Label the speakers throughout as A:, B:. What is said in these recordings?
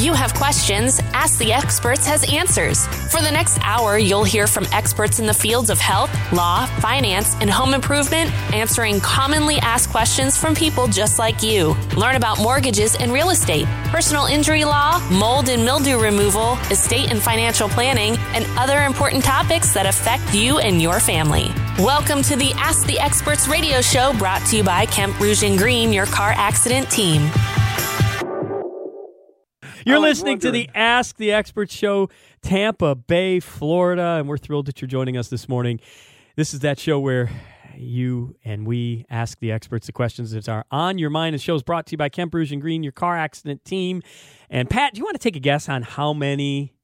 A: You have questions, Ask the Experts has answers. For the next hour, you'll hear from experts in the fields of health, law, finance, and home improvement, answering commonly asked questions from people just like you. Learn about mortgages and real estate, personal injury law, mold and mildew removal, estate and financial planning, and other important topics that affect you and your family. Welcome to the Ask the Experts radio show brought to you by Kemp Ruge and Green, your car accident team.
B: You're listening to the Ask the Experts show, Tampa Bay, Florida, and we're thrilled that you're joining us this morning. This is that show where you and we ask the experts the questions that are on your mind. The show is brought to you by Kemp Ruge and Green, your car accident team. And Pat, do you want to take a guess on how many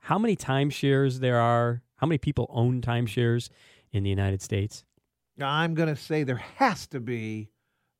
B: how many timeshares there are? How many people own timeshares in the United States?
C: I'm going to say there has to be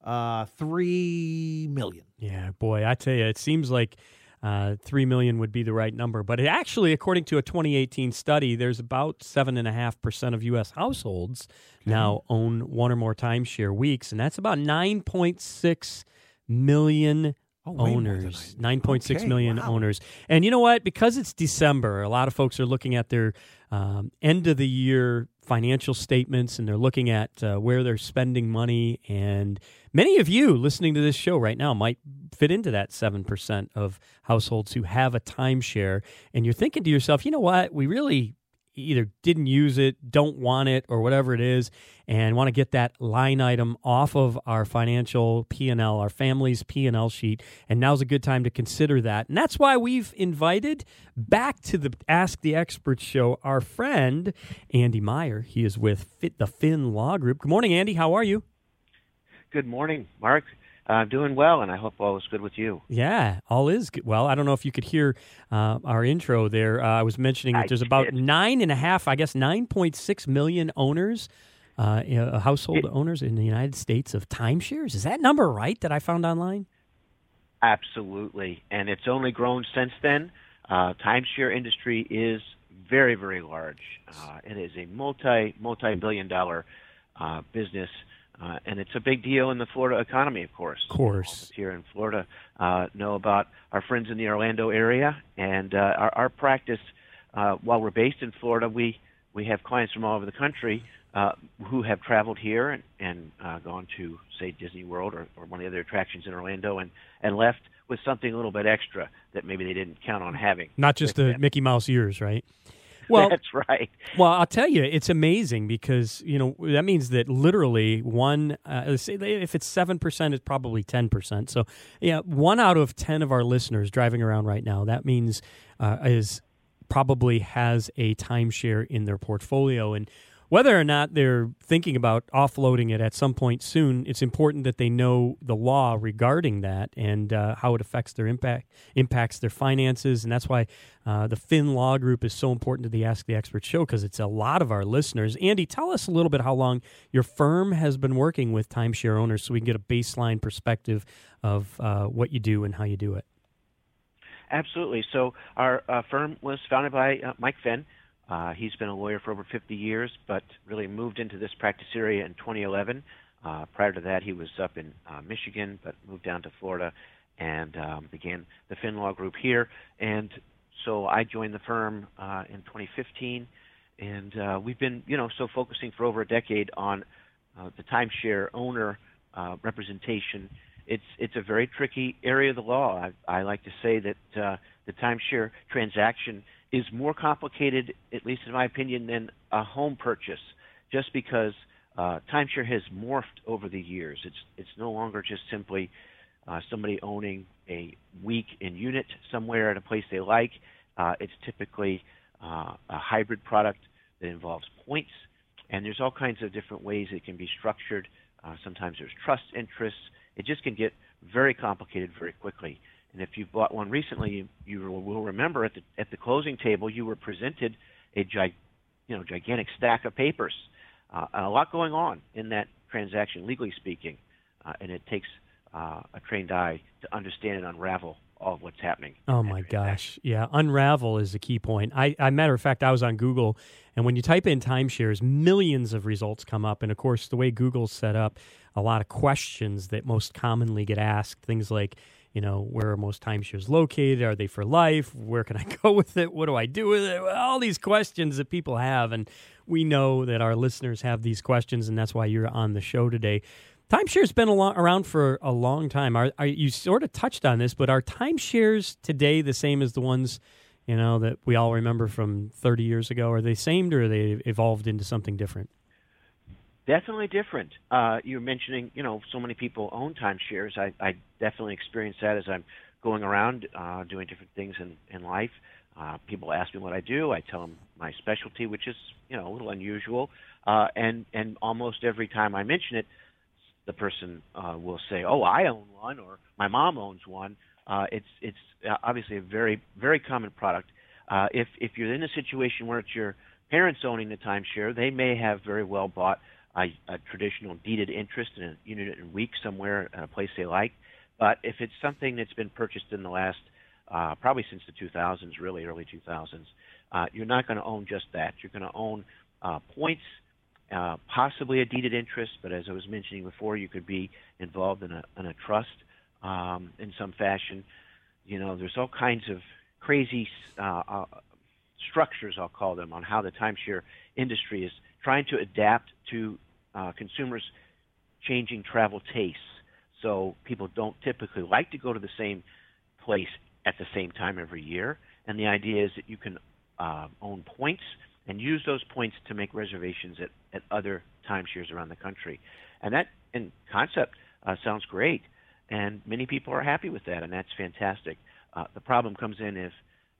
C: uh, three million.
B: Yeah, boy, I tell you, it seems like uh, three million would be the right number. But it actually, according to a 2018 study, there's about seven and a half percent of U.S. households okay. now own one or more timeshare weeks, and that's about 9.6 million Oh, owners, nine point six okay, million wow. owners. And you know what? Because it's December, a lot of folks are looking at their um, end of the year financial statements and they're looking at uh, where they're spending money. And many of you listening to this show right now might fit into that 7% of households who have a timeshare. And you're thinking to yourself, you know what? We really either didn't use it, don't want it, or whatever it is, and want to get that line item off of our financial P&L, our family's P&L sheet, and now's a good time to consider that. And that's why we've invited back to the Ask the Experts show our friend Andy Meyer. He is with Fit the Finn Law Group. Good morning, Andy. How are you?
D: Good morning, Mark. Uh, doing well, and I hope all is good with you.
B: Yeah, all is good. Well, I don't know if you could hear uh, our intro there. Uh, I was mentioning that there's about nine and a half, I guess, nine point six million owners, uh, uh, household it, owners in the United States of timeshares. Is that number right that I found online?
D: Absolutely, and it's only grown since then. Uh, timeshare industry is very, very large. it is a multi multi billion dollar business. Uh, and it's a big deal in the Florida economy, of course.
B: Of course.
D: Here in Florida, uh, know about our friends in the Orlando area, and uh, our, our practice. Uh, while we're based in Florida, we we have clients from all over the country uh, who have traveled here and, and uh, gone to, say, Disney World or, or one of the other attractions in Orlando, and and left with something a little bit extra that maybe they didn't count on having.
B: Not just the. Mickey Mouse ears, right? Well,
D: that's right.
B: Well, I'll tell you, it's amazing because you know that means that literally one, uh, say if it's seven percent, it's probably ten percent. So, yeah, one out of ten of our listeners driving around right now, that means uh, is probably has a timeshare in their portfolio, and whether or not they're thinking about offloading it at some point soon, it's important that they know the law regarding that and uh, how it affects their impact, impacts their finances, and that's why uh, the Finn Law Group is so important to the Ask the Expert show because it's a lot of our listeners. Andy, tell us a little bit how long your firm has been working with timeshare owners, so we can get a baseline perspective of uh, what you do and how you do it.
D: Absolutely. So our uh, firm was founded by uh, Mike Finn. Uh, he's been a lawyer for over 50 years, but really moved into this practice area in 2011. Uh, prior to that, he was up in uh, Michigan, but moved down to Florida and um, began the Finn Law Group here. And so I joined the firm uh, in 2015, and uh, we've been, you know, so focusing for over a decade on uh, the timeshare owner uh, representation. It's it's a very tricky area of the law. I, I like to say that uh, the timeshare transaction is more complicated, at least in my opinion, than a home purchase, just because uh, timeshare has morphed over the years. It's it's no longer just simply uh, somebody owning a week in unit somewhere at a place they like. Uh, it's typically uh, a hybrid product that involves points, and there's all kinds of different ways it can be structured. Uh, sometimes there's trust interests. It just can get very complicated very quickly. And if you bought one recently, you, you will remember at the at the closing table you were presented a you know gigantic stack of papers, uh, a lot going on in that transaction, legally speaking, uh, and it takes uh, a trained eye to understand and unravel all of what's happening.
B: Oh my gosh, yeah, unravel is the key point. I, I matter of fact, I was on Google, and when you type in timeshares, millions of results come up, and of course, the way Google's set up, a lot of questions that most commonly get asked, things like you know, where are most timeshares located? Are they for life? Where can I go with it? What do I do with it? All these questions that people have. And we know that our listeners have these questions, and that's why you're on the show today. Timeshares been long, around for a long time. Are, are, you sort of touched on this, but are timeshares today the same as the ones you know that we all remember from 30 years ago? Are they same, or are they evolved into something different?
D: Definitely different. Uh, you're mentioning, you know, so many people own timeshares. I, I definitely experience that as I'm going around uh, doing different things in, in life. Uh, people ask me what I do. I tell them my specialty, which is, you know, a little unusual. Uh, and and almost every time I mention it, the person uh, will say, "Oh, I own one," or "My mom owns one." Uh, it's it's uh, obviously a very very common product. Uh, if if you're in a situation where it's your parents owning the timeshare, they may have very well bought a, a traditional deeded interest in a unit in week somewhere in a place they like. But if it's something that's been purchased in the last uh, probably since the 2000s, really early 2000s, uh, you're not going to own just that. You're going to own uh, points uh, possibly a deeded interest, but as I was mentioning before, you could be involved in a, in a trust um, in some fashion. You know, there's all kinds of crazy uh, uh, structures, I'll call them, on how the timeshare industry is trying to adapt to uh, consumers' changing travel tastes. So people don't typically like to go to the same place at the same time every year, and the idea is that you can uh, own points and use those points to make reservations at, at other timeshares around the country. And that in concept uh, sounds great, and many people are happy with that, and that's fantastic. Uh, the problem comes in if,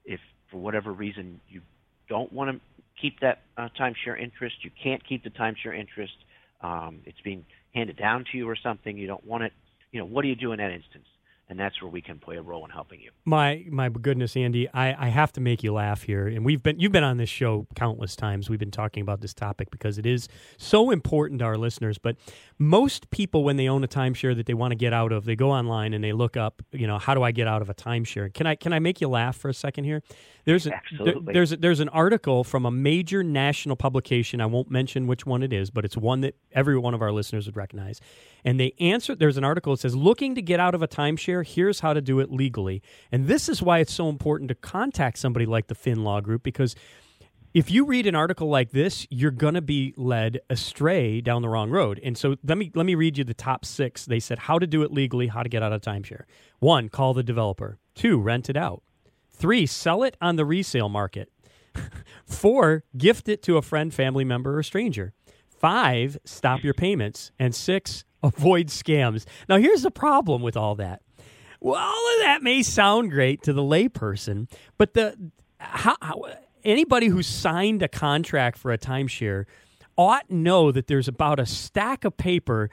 D: if for whatever reason you don't want to keep that uh, timeshare interest, you can't keep the timeshare interest, um, it's being handed down to you or something, you don't want it. You know, what do you do in that instance? And that's where we can play a role in helping you.
B: My my goodness, Andy, I, I have to make you laugh here, and we've been you've been on this show countless times. We've been talking about this topic because it is so important to our listeners. But most people, when they own a timeshare that they want to get out of, they go online and they look up, you know, how do I get out of a timeshare? Can I can I make you laugh for a second here? There's a, there, there's a, there's an article from a major national publication. I won't mention which one it is, but it's one that every one of our listeners would recognize. And they answer. There's an article that says, "Looking to get out of a timeshare." Here's how to do it legally. And this is why it's so important to contact somebody like the Finn Law Group because if you read an article like this, you're going to be led astray down the wrong road. And so let me let me read you the top 6. They said how to do it legally, how to get out of timeshare. 1, call the developer. 2, rent it out. 3, sell it on the resale market. 4, gift it to a friend, family member or stranger. 5, stop your payments. And 6, avoid scams. Now here's the problem with all that. Well, all of that may sound great to the layperson, but the how, how, anybody who signed a contract for a timeshare ought to know that there's about a stack of paper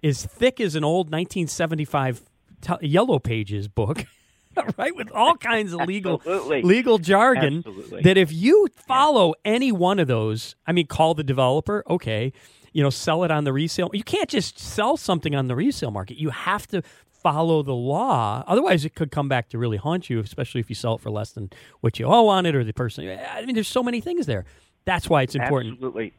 B: as thick as an old 1975 t- Yellow Pages book. right with all kinds of legal legal jargon
D: Absolutely.
B: that if you follow yeah. any one of those i mean call the developer okay you know sell it on the resale you can't just sell something on the resale market you have to follow the law. Otherwise, it could come back to really haunt you, especially if you sell it for less than what you owe on it or the person. I mean, there's so many things there. That's why it's important.
D: Absolutely.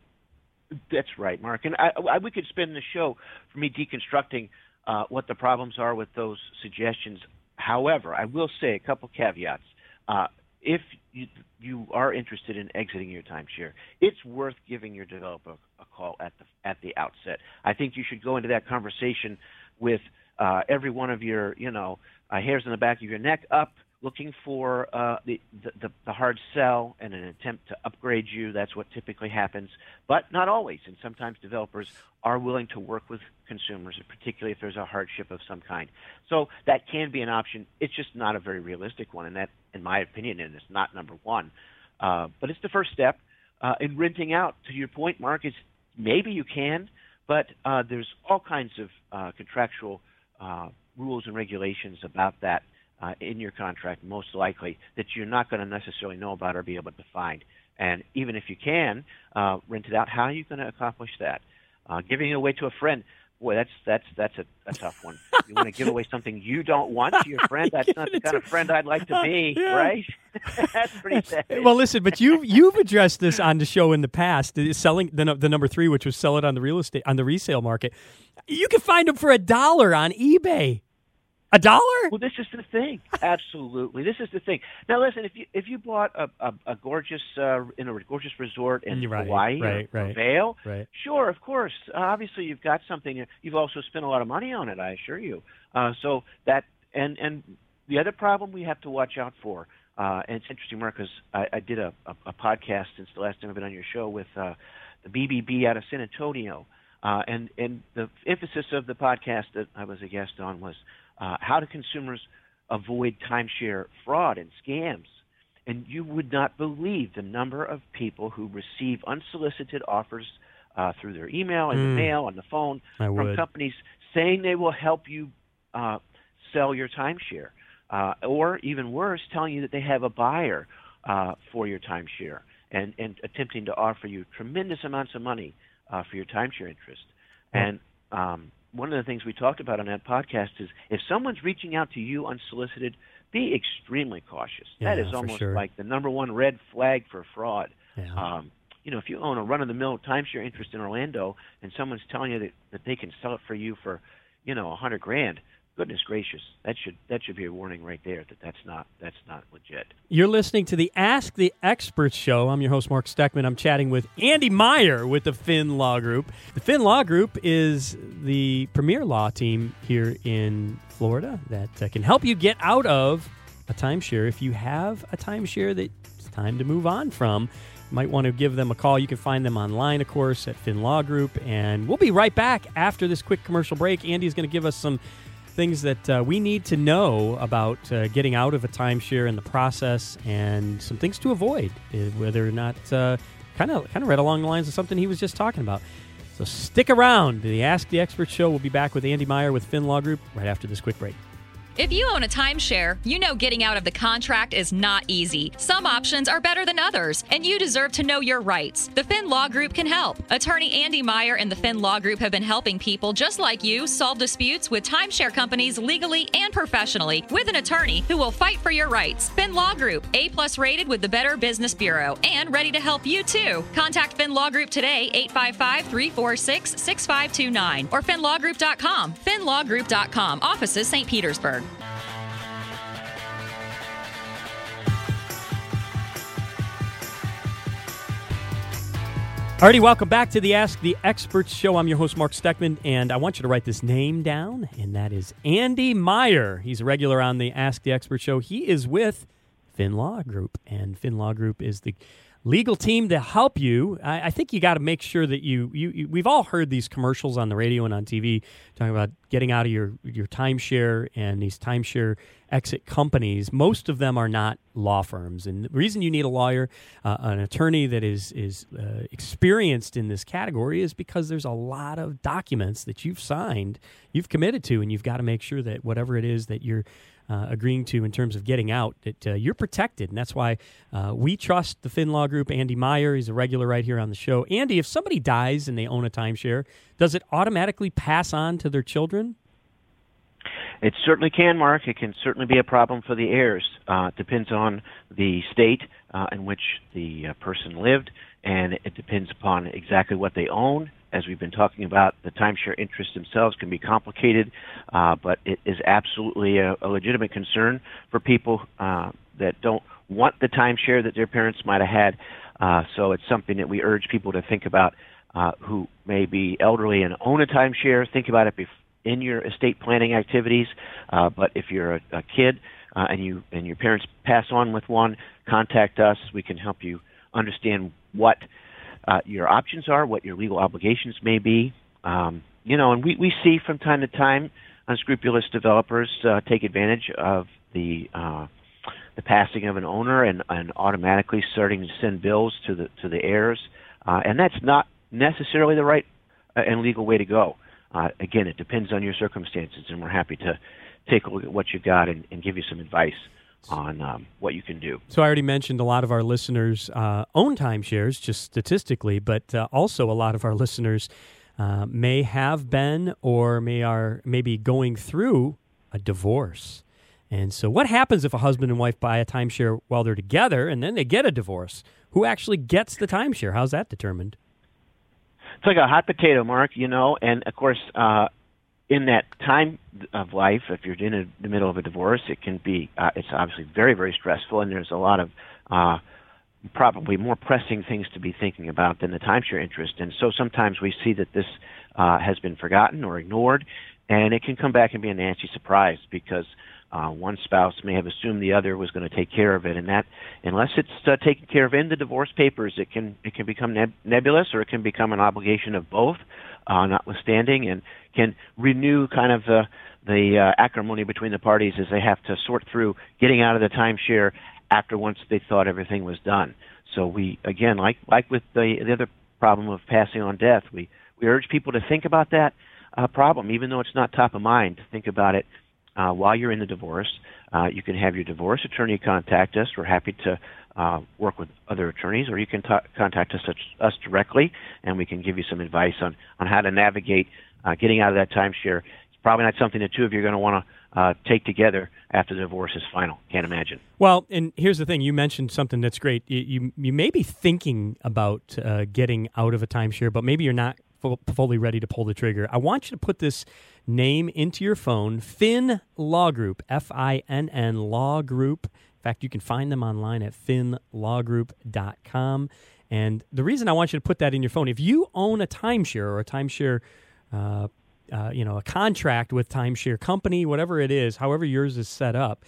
D: That's right, Mark. And I, I, we could spend the show for me deconstructing uh, what the problems are with those suggestions. However, I will say a couple caveats. Uh, if you, you are interested in exiting your timeshare, it's worth giving your developer a call at the at the outset. I think you should go into that conversation with uh, every one of your, you know, uh, hairs in the back of your neck up, looking for uh, the, the, the hard sell and an attempt to upgrade you. That's what typically happens, but not always. And sometimes developers are willing to work with consumers, particularly if there's a hardship of some kind. So that can be an option. It's just not a very realistic one, and that, in my opinion, and it's not number one. Uh, but it's the first step. Uh, in renting out, to your point, Mark, is maybe you can, but uh, there's all kinds of uh, contractual uh, rules and regulations about that uh, in your contract, most likely, that you're not going to necessarily know about or be able to find. And even if you can uh, rent it out, how are you going to accomplish that? Uh, giving it away to a friend, boy, that's that's that's a, a tough one. You want to give away something you don't want to your friend? That's not the kind of friend I'd like to be, yeah. right? that's pretty sad.
B: Well, listen, but you've you've addressed this on the show in the past. Selling the the number three, which was sell it on the real estate on the resale market. You can find them for a dollar on eBay. A dollar?
D: Well, this is the thing. Absolutely, this is the thing. Now, listen. If you if you bought a a, a gorgeous uh, in a gorgeous resort in
B: Right,
D: Hawaii
B: right, right.
D: Vail,
B: Right.
D: sure, of course. Uh, obviously, you've got something. You've also spent a lot of money on it. I assure you. Uh, so that and and the other problem we have to watch out for. Uh, and it's interesting, Mark, because I, I did a, a, a podcast since the last time I've been on your show with uh, the BBB out of San Antonio. Uh, and, and the emphasis of the podcast that I was a guest on was uh, how do consumers avoid timeshare fraud and scams? And you would not believe the number of people who receive unsolicited offers uh, through their email, in the
B: Mm.
D: mail, on the phone
B: I
D: from
B: would.
D: companies saying they will help you uh, sell your timeshare, uh, or even worse, telling you that they have a buyer uh, for your timeshare and, and attempting to offer you tremendous amounts of money uh, for your timeshare interest. And um, one of the things we talked about on that podcast is if someone's reaching out to you unsolicited, be extremely cautious. that
B: Yeah,
D: is
B: for
D: almost
B: sure.
D: like the number one red flag for fraud.
B: Yeah.
D: Um, you know, if you own a run-of-the-mill timeshare interest in Orlando, and someone's telling you that, that they can sell it for you for, you know, a hundred grand, goodness gracious, that should that should be a warning right there that that's not that's not legit.
B: You're listening to the Ask the Experts show. I'm your host, Mark Steckman. I'm chatting with Andy Meyer with the Finn Law Group. The Finn Law Group is the premier law team here in Florida that uh, can help you get out of a timeshare. If you have a timeshare that it's time to move on from, you might want to give them a call. You can find them online, of course, at Finn Law Group. And we'll be right back after this quick commercial break. Andy's going to give us some things that uh, we need to know about uh, getting out of a timeshare and the process, and some things to avoid, uh, whether or not kind of kind of read along the lines of something he was just talking about. So stick around. The Ask the Expert show. We'll be back with Andy Meyer with Finn Law Group right after this quick break.
E: If you own a timeshare, you know getting out of the contract is not easy. Some options are better than others, and you deserve to know your rights. The Finn Law Group can help. Attorney Andy Meyer and the Finn Law Group have been helping people just like you solve disputes with timeshare companies legally and professionally with an attorney who will fight for your rights. Finn Law Group, A plus rated with the Better Business Bureau, and ready to help you too. Contact Finn Law Group today, 855 346 6529 or finnlawgroup.com. Finnlawgroup.com. Offices St. Petersburg.
B: Alrighty, welcome back to the Ask the Experts show. I'm your host, Mark Steckman, and I want you to write this name down, and that is Andy Meyer. He's a regular on the Ask the Expert show. He is with Finn Law Group, and Finn Law Group is the legal team to help you. I, I think you got to make sure that you, you, you. We've all heard these commercials on the radio and on TV talking about getting out of your your timeshare and these timeshare exit companies. Most of them are not law firms, and the reason you need a lawyer, uh, an attorney that is is uh, experienced in this category, is because there's a lot of documents that you've signed, you've committed to, and you've got to make sure that whatever it is that you're uh, agreeing to in terms of getting out, that uh, you're protected. And that's why uh, we trust the Finn Law Group. Andy Meyer, he's a regular right here on the show. Andy, if somebody dies and they own a timeshare, does it automatically pass on to their children?
D: It certainly can, Mark. It can certainly be a problem for the heirs. Uh, it depends on the state uh, in which the uh, person lived, and it depends upon exactly what they own. As we've been talking about, the timeshare interests themselves can be complicated, uh, but it is absolutely a, a legitimate concern for people uh, that don't want the timeshare that their parents might have had. Uh, so it's something that we urge people to think about uh, who may be elderly and own a timeshare. Think about it bef- in your estate planning activities. Uh, but if you're a, a kid uh, and you and your parents pass on with one, contact us. We can help you understand what uh, your options are, what your legal obligations may be. Um, you know, and we, we see from time to time unscrupulous developers uh, take advantage of the uh, the passing of an owner and, and automatically starting to send bills to the to the heirs, uh, and that's not necessarily the right uh, and legal way to go. Uh, again, it depends on your circumstances, and we're happy to take a look at what you've got and, and give you some advice on um, what you can do.
B: So I already mentioned a lot of our listeners uh, own timeshares, just statistically, but uh, also a lot of our listeners uh, may have been or may are maybe going through a divorce. And so, what happens if a husband and wife buy a timeshare while they're together and then they get a divorce? Who actually gets the timeshare? How's that determined?
D: It's like a hot potato, Mark. You know, and of course, uh, in that time of life, if you're in a, the middle of a divorce, it can be uh, it's obviously very very stressful, and there's a lot of uh, probably more pressing things to be thinking about than the timeshare interest. And so sometimes we see that this uh, has been forgotten or ignored, and it can come back and be a nasty surprise because uh, one spouse may have assumed the other was going to take care of it, and that unless it's uh, taken care of in the divorce papers, it can it can become neb- nebulous or it can become an obligation of both, uh, notwithstanding, and can renew kind of the the uh, acrimony between the parties as they have to sort through getting out of the timeshare after once they thought everything was done. So we again, like like with the the other problem of passing on death, we we urge people to think about that uh, problem, even though it's not top of mind. To think about it uh, while you're in the divorce. Uh, you can have your divorce attorney contact us. We're happy to uh, work with other attorneys, or you can t- contact us, us directly, and we can give you some advice on, on how to navigate uh, getting out of that timeshare. It's probably not something the two of you are going to want to uh, take together after the divorce is final. Can't imagine.
B: Well, and here's the thing: you mentioned something that's great. You you, you may be thinking about uh, getting out of a timeshare, but maybe you're not fully ready to pull the trigger. I want you to put this name into your phone Finn Law Group, F I N N Law Group. In fact, you can find them online at finnlawgroup.com. And the reason I want you to put that in your phone, if you own a timeshare or a timeshare, uh, uh, you know, a contract with timeshare company, whatever it is, however yours is set up,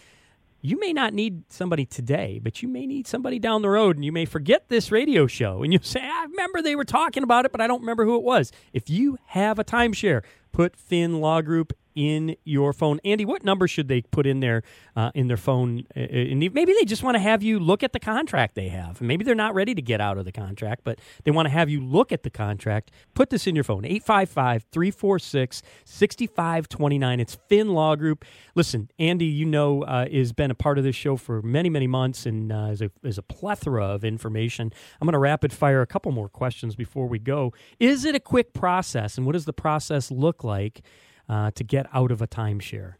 B: you may not need somebody today, but you may need somebody down the road, and you may forget this radio show, and you say, "I remember they were talking about it, but I don't remember who it was." If you have a timeshare, put Finn Law Group in your phone. Andy, what number should they put in there uh, in their phone? Uh, uh, and maybe they just want to have you look at the contract they have. Maybe they're not ready to get out of the contract, but they want to have you look at the contract. Put this in your phone 855 346 6529. It's Finn Law Group. Listen, Andy, you know, uh, has been a part of this show for many, many months and uh, is, a, is a plethora of information. I'm going to rapid fire a couple more questions before we go. Is it a quick process, and what does the process look like? Uh, to get out of a timeshare?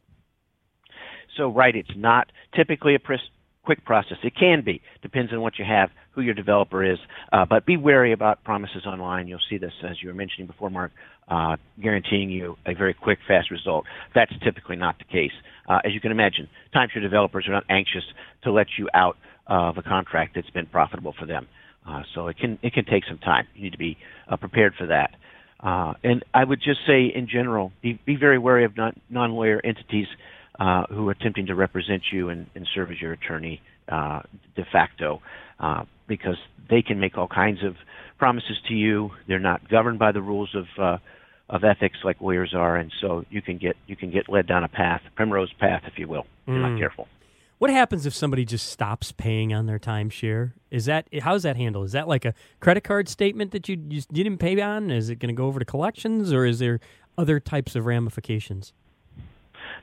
D: So, right, it's not typically a pres- quick process. It can be, depends on what you have, who your developer is. Uh, but be wary about promises online. You'll see this, as you were mentioning before, Mark, uh, guaranteeing you a very quick, fast result. That's typically not the case. Uh, as you can imagine, timeshare developers are not anxious to let you out of a contract that's been profitable for them. Uh, so it can it can take some time. You need to be uh, prepared for that. Uh, and I would just say, in general, be, be very wary of non, non-lawyer entities uh, who are attempting to represent you and, and serve as your attorney uh, de facto, uh, because they can make all kinds of promises to you. They're not governed by the rules of uh, of ethics like lawyers are, and so you can get you can get led down a path, primrose path, if you will, if you're not mm. careful.
B: What happens if somebody just stops paying on their timeshare? Is that how's that handled? Is that like a credit card statement that you just didn't pay on? Is it going to go over to collections, or is there other types of ramifications?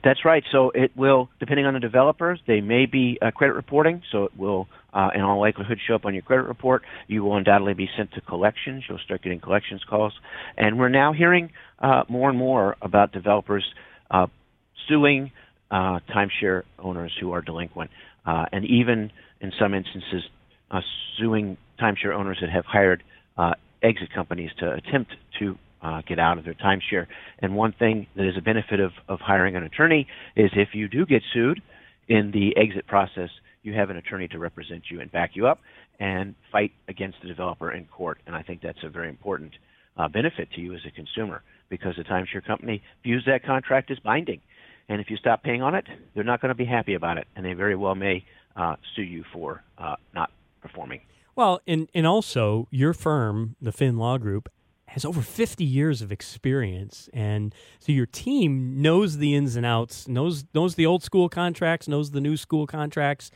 D: That's right. So it will, depending on the developers, they may be uh, credit reporting. So it will, uh, in all likelihood, show up on your credit report. You will undoubtedly be sent to collections. You'll start getting collections calls. And we're now hearing uh, more and more about developers uh, suing uh, timeshare owners who are delinquent, uh, and even in some instances, uh, suing timeshare owners that have hired uh, exit companies to attempt to uh, get out of their timeshare. And one thing that is a benefit of, of hiring an attorney is if you do get sued in the exit process, you have an attorney to represent you and back you up and fight against the developer in court. And I think that's a very important uh, benefit to you as a consumer because the timeshare company views that contract as binding and if you stop paying on it, they're not going to be happy about it, and they very well may uh, sue you for uh, not performing.
B: Well, and and also your firm, the Finn Law Group, has over 50 years of experience and so your team knows the ins and outs knows knows the old school contracts knows the new school contracts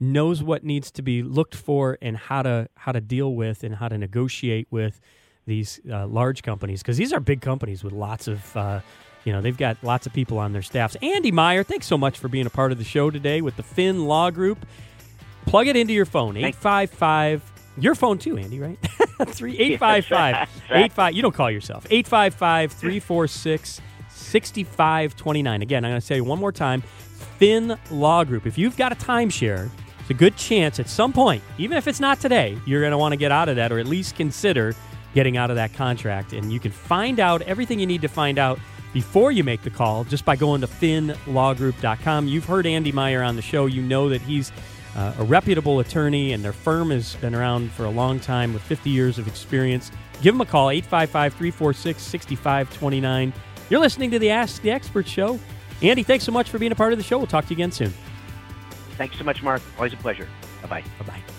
B: knows what needs to be looked for and how to how to deal with and how to negotiate with these uh, large companies because these are big companies with lots of uh, you know, they've got lots of people on their staffs. Andy Meyer, thanks so much for being a part of the show today with the Finn Law Group. Plug it into your phone, 855. Your phone too, Andy, right? 3 855 85 You don't call yourself. 855 346 6529. Again, I'm going to say one more time Finn Law Group. If you've got a timeshare, it's a good chance at some point, even if it's not today, you're going to want to get out of that or at least consider getting out of that contract. And you can find out everything you need to find out before you make the call just by going to finnlawgroup.com. You've heard Andy Meyer on the show. You know that he's uh, a reputable attorney, and their firm has been around for a long time with 50 years of experience. Give them a call, 855 346 6529. You're listening to the Ask the Expert show. Andy, thanks so much for being a part of the show. We'll talk to you again soon.
D: Thanks so much, Mark. Always a pleasure. Bye bye.
B: Bye bye.